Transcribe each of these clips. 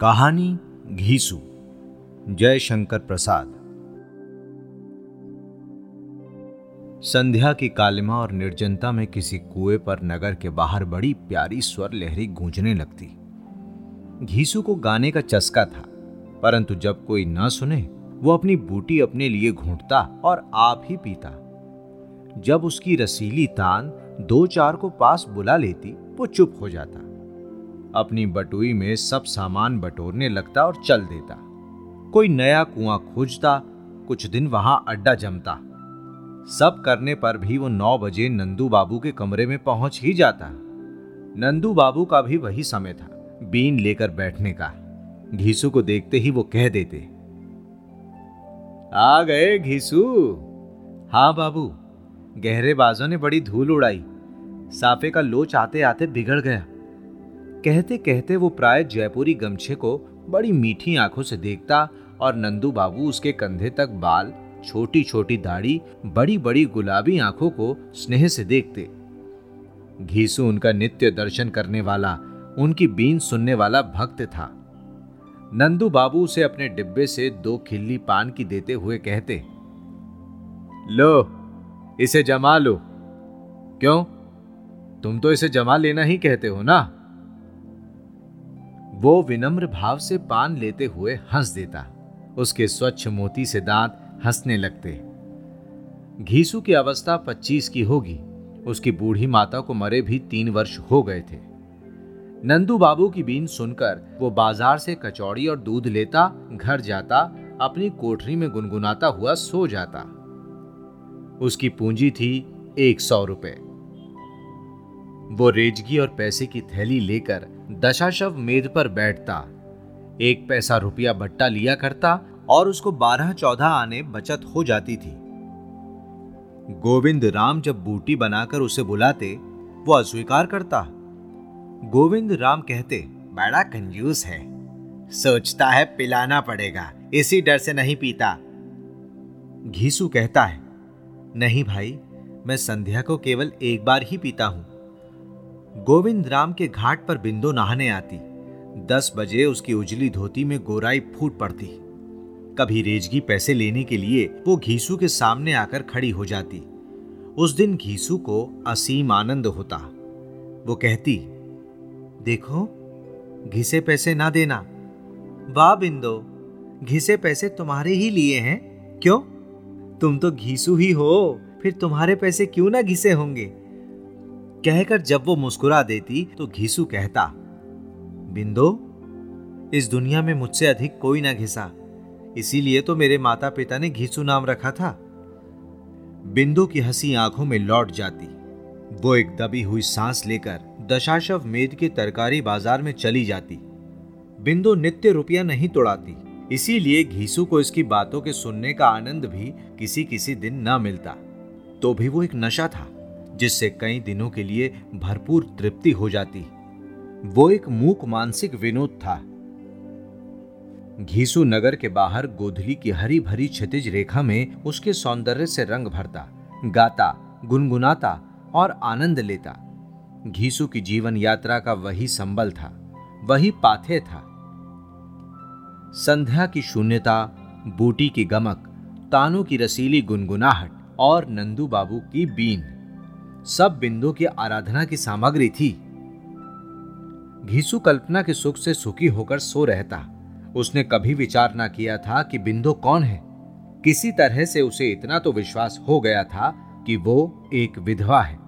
कहानी घीसू। जय शंकर प्रसाद। संध्या की कालिमा और निर्जनता में किसी कुएँ पर नगर के बाहर बड़ी प्यारी स्वर लहरी गूंजने लगती। घीसू को गाने का चस्का था, परंतु जब कोई न सुने, वो अपनी बूटी अपने लिए घूंटता और आप ही पीता। जब उसकी रसीली तान दो चार को पास बुला लेती, वो चुप हो जाता। अपनी बटुई में सब सामान बटोरने लगता और चल देता। कोई नया कुआँ खोजता, कुछ दिन वहाँ अड्डा जमता। सब करने पर भी वो नौ बजे नंदू बाबू के कमरे में पहुँच ही जाता। नंदू बाबू का भी वही समय था, बीन लेकर बैठने का। घीसू को देखते ही वो कह देते, आ गए घीसू? हाँ बाबू, गहरे बाजों ने बड़ी धूल उड़ाई। साफे का लोच आते आते बिगड़ गया। कहते कहते वो प्राय जयपुरी गमछे को बड़ी मीठी आँखों से देखता और नंदू बाबू उसके कंधे तक बाल छोटी छोटी दाढ़ी बड़ी बड़ी गुलाबी आँखों को स्नेह से देखते। घीसू उनका नित्य दर्शन करने वाला, उनकी बीन सुनने वाला भक्त था। नंदू बाबू उसे अपने डिब्बे से दो खिल्ली पान की देते हुए कहते, लो, इसे जमा लो। क्यों? तुम तो इसे जमा लेना ही कहते हो ना? वो विनम्र भाव से पान लेते हुए हंस देता। उसके स्वच्छ मोती से दांत हंसने लगते। घीसू की अवस्था पच्चीस की होगी। उसकी बूढ़ी माता को मरे भी तीन वर्ष हो गए थे। नंदू बाबू की बीन सुनकर वो बाज़ार से कचौड़ी और दूध लेता, घर जाता, अपनी कोठरी में गुनगुनाता हुआ सो जाता। उसकी पूंजी थी एक सौ रुपए। वो रेजगी और पैसे की थैली लेकर दशाशव मेद पर बैठता। एक पैसा रुपया बट्टा लिया करता और उसको बारह चौदह आने बचत हो जाती थी। गोविंद राम जब बूटी बनाकर उसे बुलाते, वो अस्वीकार करता। गोविंद राम कहते, बड़ा कंजूस है। सोचता है पिलाना पड़ेगा, इसी डर से नहीं पीता। घीसू कहता है, नहीं भाई, मैं संध्या को केवल एक बार ही पीता हूँ। गोविंद राम के घाट पर बिंदु नहाने आती। दस बजे उसकी उजली धोती में गोराई फूट पड़ती। कभी रेजगी पैसे लेने के लिए वो घीसू के सामने आकर खड़ी हो जाती। उस दिन घीसू को असीम आनंद होता। वो कहती, देखो, घिसे पैसे ना देना। वाह बिंदो, घिसे पैसे तुम्हारे ही लिए हैं। क्यों? तुम तो घीसू ही हो, फिर तुम्हारे पैसे क्यों ना घिसे होंगे? कहकर जब वो मुस्कुरा देती तो घीसू कहता, बिंदो, इस दुनिया में मुझसे अधिक कोई ना घिसा। इसीलिए तो मेरे माता पिता ने घीसू नाम रखा था। बिंदु की हँसी आँखों में लौट जाती। वो एक दबी हुई सांस लेकर दशाशव मेद के तरकारी बाज़ार में चली जाती। बिंदु नित्य रुपया नहीं तोड़ाती। इसीलिए घीसू को इसकी बातों के सुनने का आनंद भी किसी किसी दिन न मिलता। तो भी वो एक नशा था। जिससे कई दिनों के लिए भरपूर तृप्ति हो जाती। वो एक मूक मानसिक विनोद था। घीसू नगर के बाहर गोधली की हरी भरी क्षतिज रेखा में उसके सौंदर्य से रंग भरता, गाता, गुनगुनाता और आनंद लेता। घीसू की जीवन यात्रा का वही संबल था, वही पाथे था। संध्या की शून्यता, बूटी की गमक, तानों की रसीली गुनगुनाहट और नंदू बाबू की बीन। सब बिंदु की आराधना की सामग्री थी। घीसु कल्पना के सुख से सुखी होकर सो रहता। उसने कभी विचार ना किया था कि बिंदु कौन है। किसी तरह से उसे इतना तो विश्वास हो गया था कि वो एक विधवा है,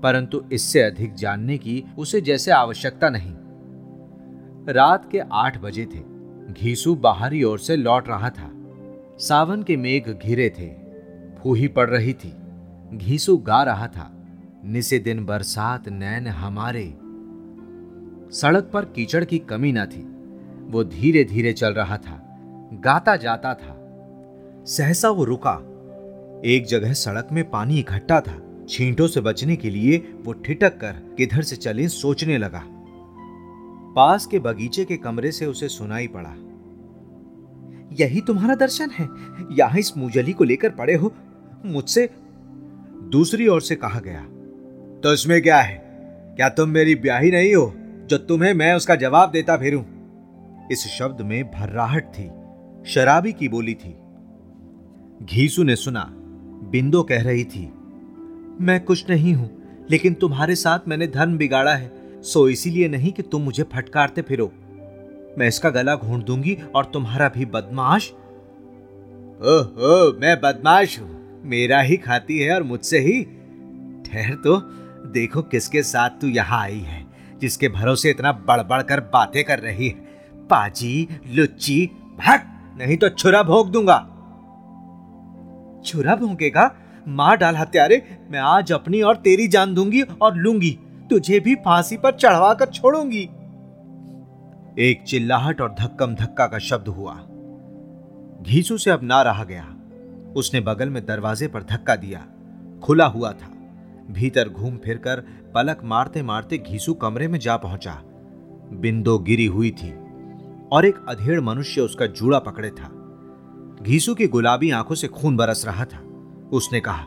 परंतु इससे अधिक जानने की उसे जैसे आवश्यकता नहीं। रात के आठ बजे थे। घीसू बाहरी ओर से लौट रहा था। सावन के मेघ घिरे थे। फूही पड़ रही थी। घीसू गा रहा था। निसे दिन बरसात नैन हमारे। सड़क पर कीचड़ की कमी ना थी। वो धीरे धीरे चल रहा था गाता जाता था। सहसा वो रुका। एक जगह सड़क में पानी इकट्ठा था। छींटों से बचने के लिए वो ठिटक कर किधर से चले सोचने लगा। पास के बगीचे के कमरे से उसे सुनाई पड़ा। यही तुम्हारा दर्शन है? यहाँ इस मुजली को लेकर पड़े हो? मुझसे? दूसरी ओर से कहा गया। तो इसमें क्या है? क्या तुम मेरी ब्याही नहीं हो, जो तुम्हें मैं उसका जवाब देता फिरूं? इस शब्द में भर्राहट थी, शराबी की बोली थी। घीसू ने सुना, बिंदो कह रही थी, मैं कुछ नहीं हूँ, लेकिन तुम्हारे साथ मैंने धर्म बिगाड़ा है, सो इसीलिए नहीं कि तुम मुझे फटकारते फिरो। मैं इसका गला घूंढ दूँगी और तुम्हारा भी बदमाश? ओह, मैं बदमाश हूँ, मेरा ही खाती है और मुझसे ही? ठहर तो देखो किसके साथ तू यहाँ आई है, जिसके भरोसे इतना बड़बड़ कर बातें कर रही है। पाजी, लुच्ची भट नहीं तो छुरा भोग दूँगा। छुरा भोंकेगा? मार डाल हत्यारे, मैं आज अपनी और तेरी जान दूँगी और लूँगी। तुझे भी फांसी पर चढ़वा कर छोड़ूँगी। एक चिल्लाहट और धक्कम धक्का का शब्द हुआ। घीसू से अब ना रहा गया। उसने बगल में दरवाजे पर धक्का दिया। खुला हुआ था। भीतर घूम फिरकर पलक मारते मारते घीसू कमरे में जा पहुँचा। बिंदो गिरी हुई थी और एक अधेड़ मनुष्य उसका जूड़ा पकड़े था। घीसू की गुलाबी आँखों से खून बरस रहा था। उसने कहा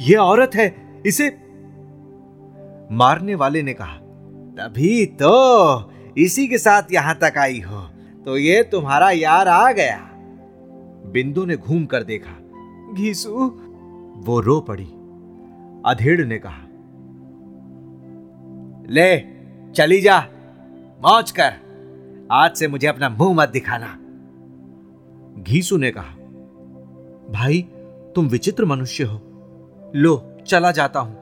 यह औरत है, इसे मारने वाले ने कहा, तभी तो इसी के साथ यहाँ तक आई हो तो ये तुम्हारा यार आ गया। बिंदु ने घूम कर देखा, घीसू? वो रो पड़ी। अधेड़ ने कहा, ले, चली जा, मौज कर, आज से मुझे अपना मुँह मत दिखाना। घीसू ने कहा, भाई, तुम विचित्र मनुष्य हो। लो, चला जाता हूँ।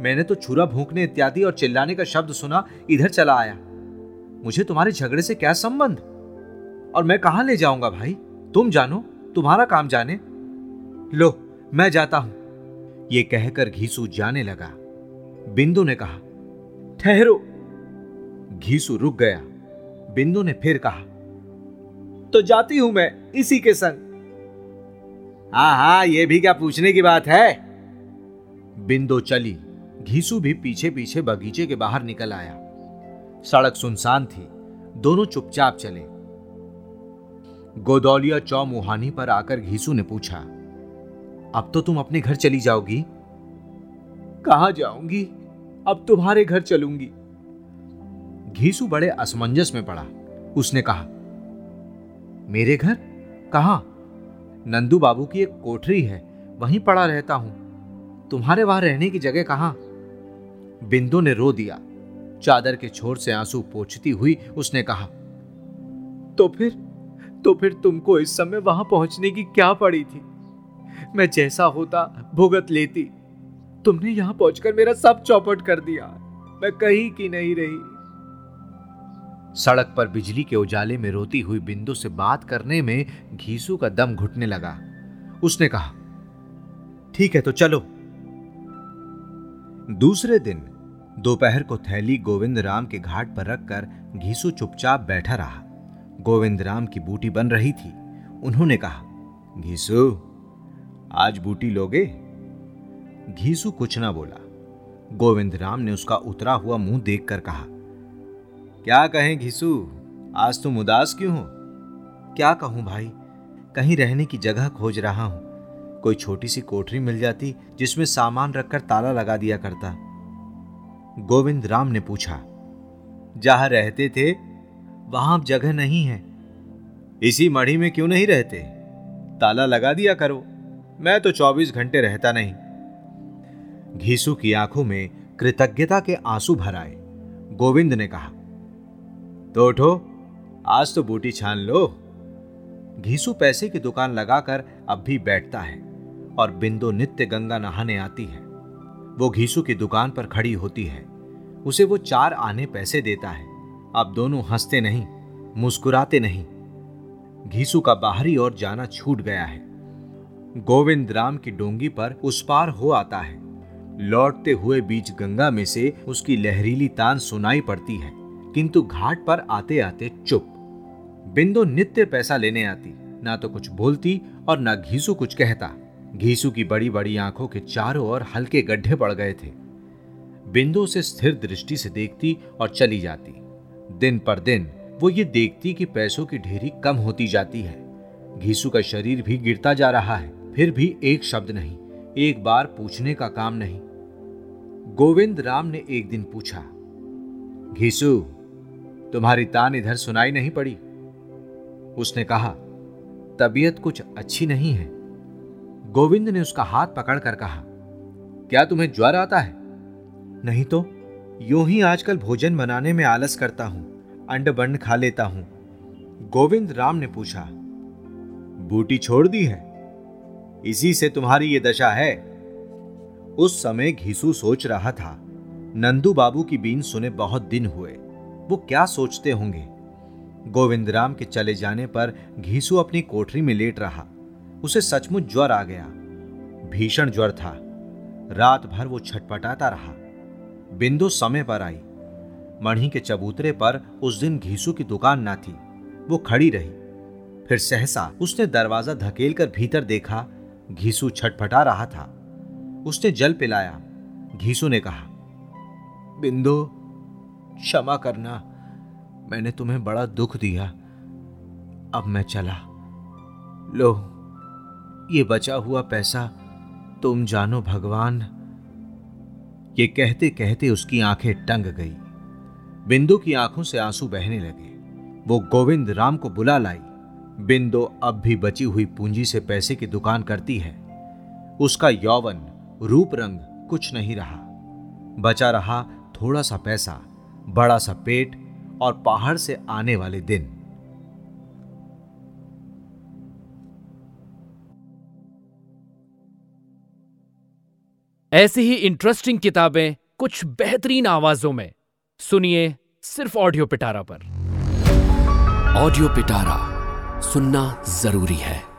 मैंने तो छुरा भूखने इत्यादि और चिल्लाने का शब्द सुना, इधर चला आया। मुझे तुम्हारे झगड़े से क्या संबंध? और मैं कहाँ ले जाऊँगा भाई? तुम जानो, तुम्हारा काम जाने। लो, मैं जाता हूँ। ये कहकर घीसू जाने लगा। बिंदु ने कहा, ठहरो। घीसू रुक गया। बिंदु ने फिर कहा तो जाती हूँ मैं इसी के संग। हाँ हा ये भी क्या पूछने की बात है? बिंदु चली। घीसू भी पीछे पीछे बगीचे के बाहर निकल आया। सड़क सुनसान थी। दोनों चुपचाप चले। गोदौलिया चौमुहानी पर आकर घीसू ने पूछा अब तो तुम अपने घर चली जाओगी। कहा जाऊँगी? अब तुम्हारे घर चलूँगी। घीसू बड़े असमंजस में पड़ा। उसने कहा मेरे घर? कहा? नंदू बाबू की एक कोठरी है वहीं पड़ा रहता हूँ। तुम्हारे वहाँ रहने की जगह कहाँ? बिंदु ने रो दिया। चादर के छोर से आँसू पोछती हुई उसने कहा तो फिर तो फिर तुमको इस समय वहाँ पहुँचने की क्या पड़ी थी? मैं जैसा होता, भुगत लेती। तुमने यहाँ पहुंचकर मेरा सब चौपट कर दिया। मैं कहीं की नहीं रही। सड़क पर बिजली के उजाले में रोती हुई बिंदु से बात करने में घीसू का दम घुटने लगा। उसने कहा, ठीक है तो चलो। दूसरे दिन, दोपहर को थैली गोविंद राम के घाट पर रखकर घीसू चुपचाप बैठा रहा। गोविंद राम की बूटी बन रही थी। उन्होंने कहा, घीसू आज बूटी लोगे? घीसू कुछ ना बोला। गोविंद राम ने उसका उतरा हुआ मुँह देखकर कहा, क्या कहें घिसू? आज तुम उदास क्यों हो? क्या कहूँ भाई? कहीं रहने की जगह खोज रहा हूँ। कोई छोटी सी कोठरी मिल जाती जिसमें सामान रखकर ताला लगा दिया करता। गोविंद राम ने पूछा, जहाँ रहते थे, वहाँ अब जगह नहीं है। इसी मढ़ी में क्यों नहीं रहते? ताला लगा दिया करो। मैं तो 24 घंटे रहता नहीं। घीसू की आँखों में कृतज्ञता के आँसू भर आए। गोविंद ने कहा तो उठो, आज तो बूटी छान लो। घीसू पैसे की दुकान लगाकर अब भी बैठता है और बिंदु नित्य गंगा नहाने आती है। वो घीसू की दुकान पर खड़ी होती है। उसे वो चार आने पैसे देता है। अब दोनों हँसते नहीं, मुस्कुराते नहीं। घीसू का बाहरी ओर जाना छूट गया है। गोविंद राम की डोंगी पर उस पार हो आता है। लौटते हुए बीच गंगा में से उसकी लहरीली तान सुनाई पड़ती है, किंतु घाट पर आते आते चुप। बिंदु नित्य पैसा लेने आती, ना तो कुछ बोलती और ना घीसू कुछ कहता। घीसू की बड़ी बड़ी आँखों के चारों ओर हल्के गड्ढे पड़ गए थे। बिंदु से स्थिर दृष्टि से देखती और चली जाती। दिन पर दिन वो ये देखती कि पैसों की ढेरी कम होती जाती है। घीसू का शरीर भी गिरता जा रहा है। फिर भी एक शब्द नहीं, एक बार पूछने का काम नहीं। गोविंद राम ने एक दिन पूछा, घीसू, तुम्हारी तान इधर सुनाई नहीं पड़ी? उसने कहा, तबीयत कुछ अच्छी नहीं है। गोविंद ने उसका हाथ पकड़कर कहा, क्या तुम्हें ज्वर आता है? नहीं तो यूँ ही आजकल भोजन बनाने में आलस करता हूँ, अंड बंड खा लेता हूँ। गोविंद राम ने पूछा, बूटी छोड़ दी है? इसी से तुम्हारी ये दशा है। उस समय घीसू सोच रहा था। नंदू बाबू की बीन सुने बहुत दिन हुए। वो क्या सोचते होंगे? गोविंद राम के चले जाने पर घीसू अपनी कोठरी में लेट रहा। उसे सचमुच ज्वर आ गया। भीषण ज्वर था। रात भर वो छटपटाता रहा। बिंदु समय पर आई। मणि के चबूतरे पर उस दिन घीसू की दुकान ना थी। वो खड़ी रही। फिर सहसा उसने दरवाज़ा धकेल कर भीतर देखा। घीसू छटपटा रहा था। उसने जल पिलाया। घीसू ने कहा, बिंदु, क्षमा करना। मैंने तुम्हें बड़ा दुख दिया। अब मैं चला। लो, ये बचा हुआ पैसा तुम जानो भगवान। ये कहते कहते उसकी आँखें टंग गई। बिंदु की आँखों से आँसू बहने लगे। वो गोविंद राम को बुला लाई। बिंदु अब भी बची हुई पूंजी से पैसे की दुकान करती है। उसका यौवन रूप रंग कुछ नहीं रहा। बचा रहा थोड़ा सा पैसा बड़ा सा पेट और पहाड़ से आने वाले दिन। ऐसी ही इंटरेस्टिंग किताबें कुछ बेहतरीन आवाजों में। सुनिए सिर्फ़ ऑडियो पिटारा पर। ऑडियो पिटारा सुनना ज़रूरी है।